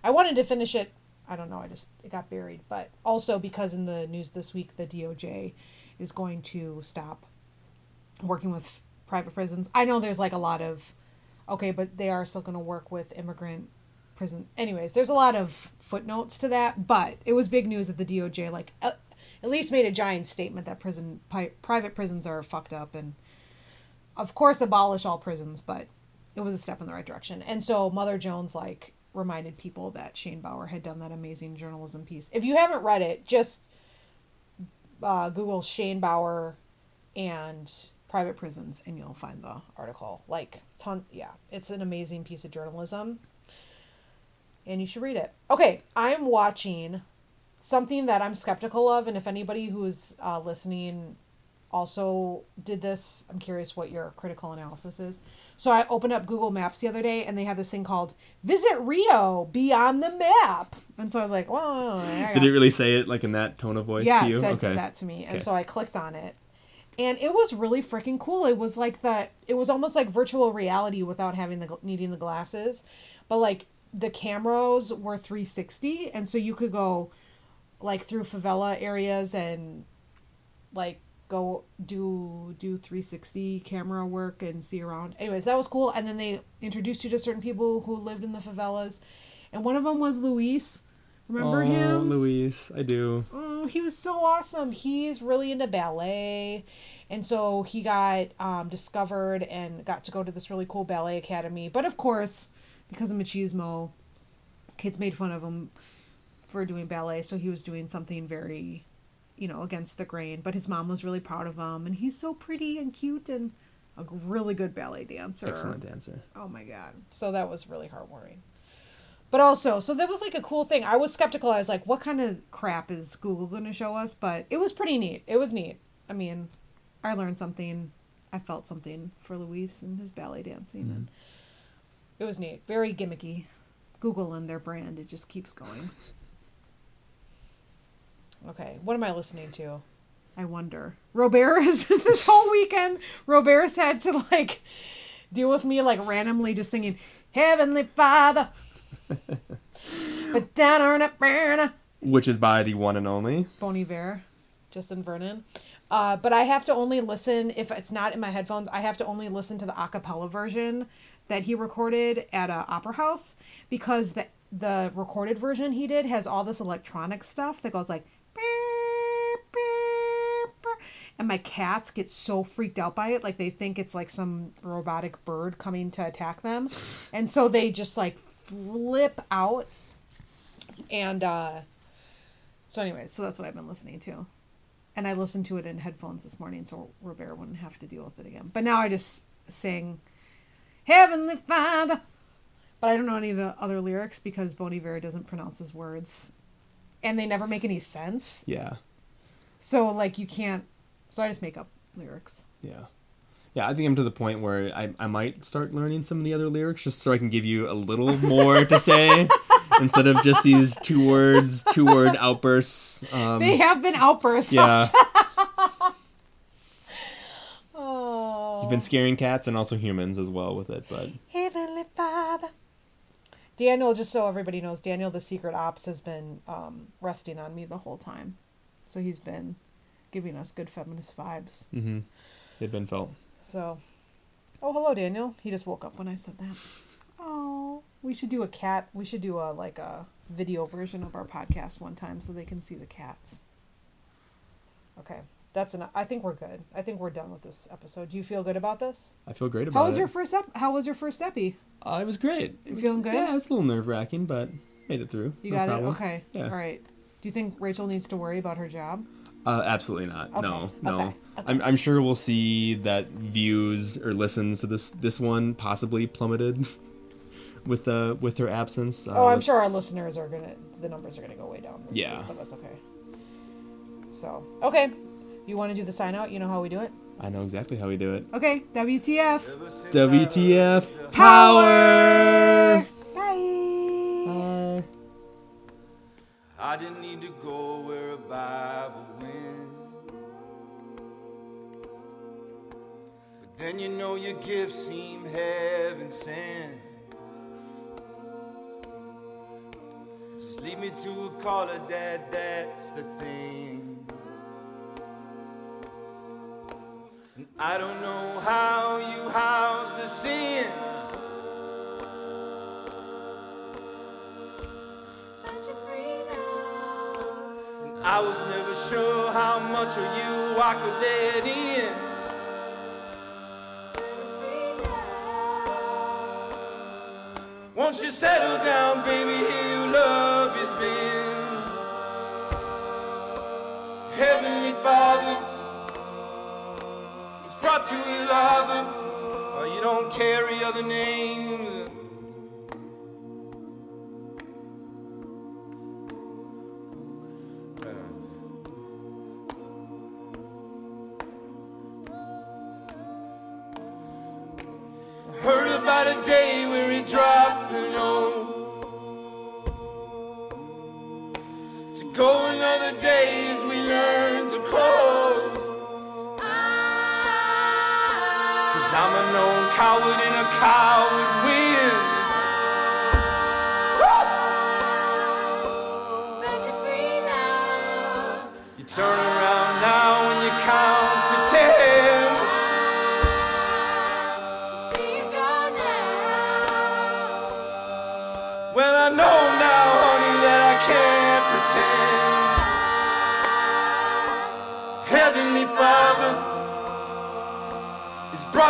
I wanted to finish it. I don't know. I just it got buried, but also because in the news this week, the DOJ is going to stop working with private prisons. I know there's like a lot of okay, but they are still going to work with immigrant prison. Anyways, there's a lot of footnotes to that, but it was big news that the DOJ like at, at least made a giant statement that prison pi- private prisons are fucked up and of course abolish all prisons, but it was a step in the right direction. And so Mother Jones like reminded people that Shane Bauer had done that amazing journalism piece. If you haven't read it, just uh, Google Shane Bauer and private prisons and you'll find the article. Like ton yeah, it's an amazing piece of journalism. And you should read it. Okay, I'm watching something that I'm skeptical of and if anybody who's uh, listening also did this, I'm curious what your critical analysis is. So I opened up Google Maps the other day and they had this thing called Visit Rio, be on the map. And so I was like, I Did it really say it like in that tone of voice yeah, to you? it said okay. that to me, and Okay. so I clicked on it, and it was really freaking cool. It was like the, it was almost like virtual reality without having the needing the glasses, but like the cameras were 360, and so you could go like through favela areas and like go do do 360 camera work and see around. Anyways, that was cool. And then they introduced you to certain people who lived in the favelas, and one of them was Luis. Remember oh, him? Luis, I do. Oh, he was so awesome. He's really into ballet. And so he got um, discovered and got to go to this really cool ballet academy. But of course, because of machismo, kids made fun of him for doing ballet. So he was doing something very, you know, against the grain. But his mom was really proud of him. And he's so pretty and cute and a really good ballet dancer. Excellent dancer. Oh my god. So that was really heartwarming. But also, so that was like a cool thing. I was skeptical. I was like, what kind of crap is Google going to show us? But it was pretty neat. It was neat. I mean, I learned something. I felt something for Luis and his ballet dancing. And mm-hmm. it was neat. Very gimmicky. Google and their brand, it just keeps going. Okay, what am I listening to? I wonder. Robert is (laughs) this whole weekend. Robert's had to like deal with me like randomly just singing Heavenly Father. (laughs) but down on a burner. Which is by the one and only. Bon Iver, Justin Vernon. Uh, but I have to only listen if it's not in my headphones. I have to only listen to the acapella version that he recorded at a opera house because the the recorded version he did has all this electronic stuff that goes like. And my cats get so freaked out by it like they think it's like some robotic bird coming to attack them. And so they just like flip out. And uh so anyways so that's what i've been listening to. And i listened to it in headphones this morning so robert wouldn't have to deal with it again. But now i just sing heavenly father. But i don't know any of the other lyrics because bon iver doesn't pronounce his words and they never make any sense Yeah. so like you can't so i just make up lyrics Yeah. Yeah, I think I'm to the point where I, I might start learning some of the other lyrics just so I can give you a little (laughs) more to say instead of just these two words, two word outbursts. Um, they have been outbursts yeah, oh (laughs) you've been scaring cats and also humans as well with it, but. Daniel, just so everybody knows, Daniel the Secret Ops has been um, resting on me the whole time. So he's been giving us good feminist vibes. hmm they've been felt. So, oh, hello, Daniel. He just woke up when I said that. Oh, we should do a cat. We should do a like a video version of our podcast one time so they can see the cats. Okay, that's enough. I think we're good. I think we're done with this episode. Do you feel good about this? I feel great about it. How was it. your first ep- How was your first epi? Uh, it was great. Was, feeling good? Yeah, it was a little nerve wracking, but made it through. You No got problem. it. Okay. Yeah. All right. Do you think Rachel needs to worry about her job? Uh, absolutely not. Okay, No, no. okay, okay. I'm, I'm sure we'll see that views or listens to this this one possibly plummeted (laughs) with the with her absence. Uh, oh, I'm sure our listeners are gonna. The numbers are gonna go way down. This Yeah. week, but that's okay. So okay, you want to do the sign out? You know how we do it. I know exactly how we do it. Okay. WTF. WTF power. Bye. Uh, I didn't need to go where a Bible went. But then you know your gift seemed heaven sent. Just lead me to a caller, Dad, that's the thing. I don't know how you house the sin. And I was never sure how much of you I could let in. Once you settle down, baby, here your love has been. Heavenly Father, Oh, you don't carry other names.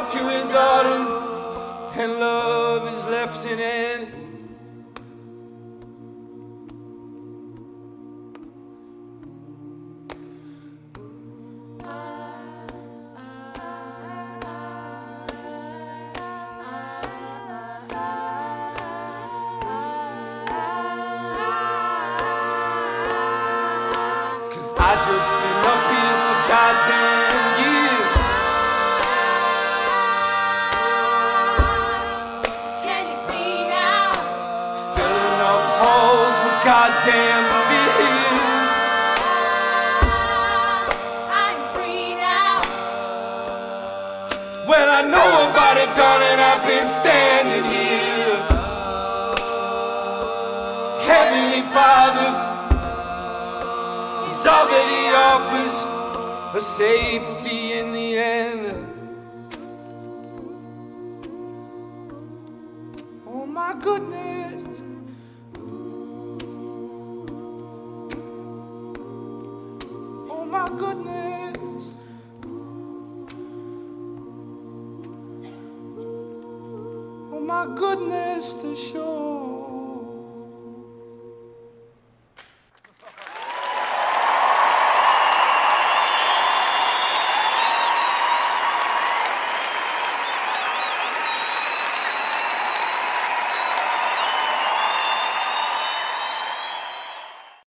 To his autumn, and love is left in end.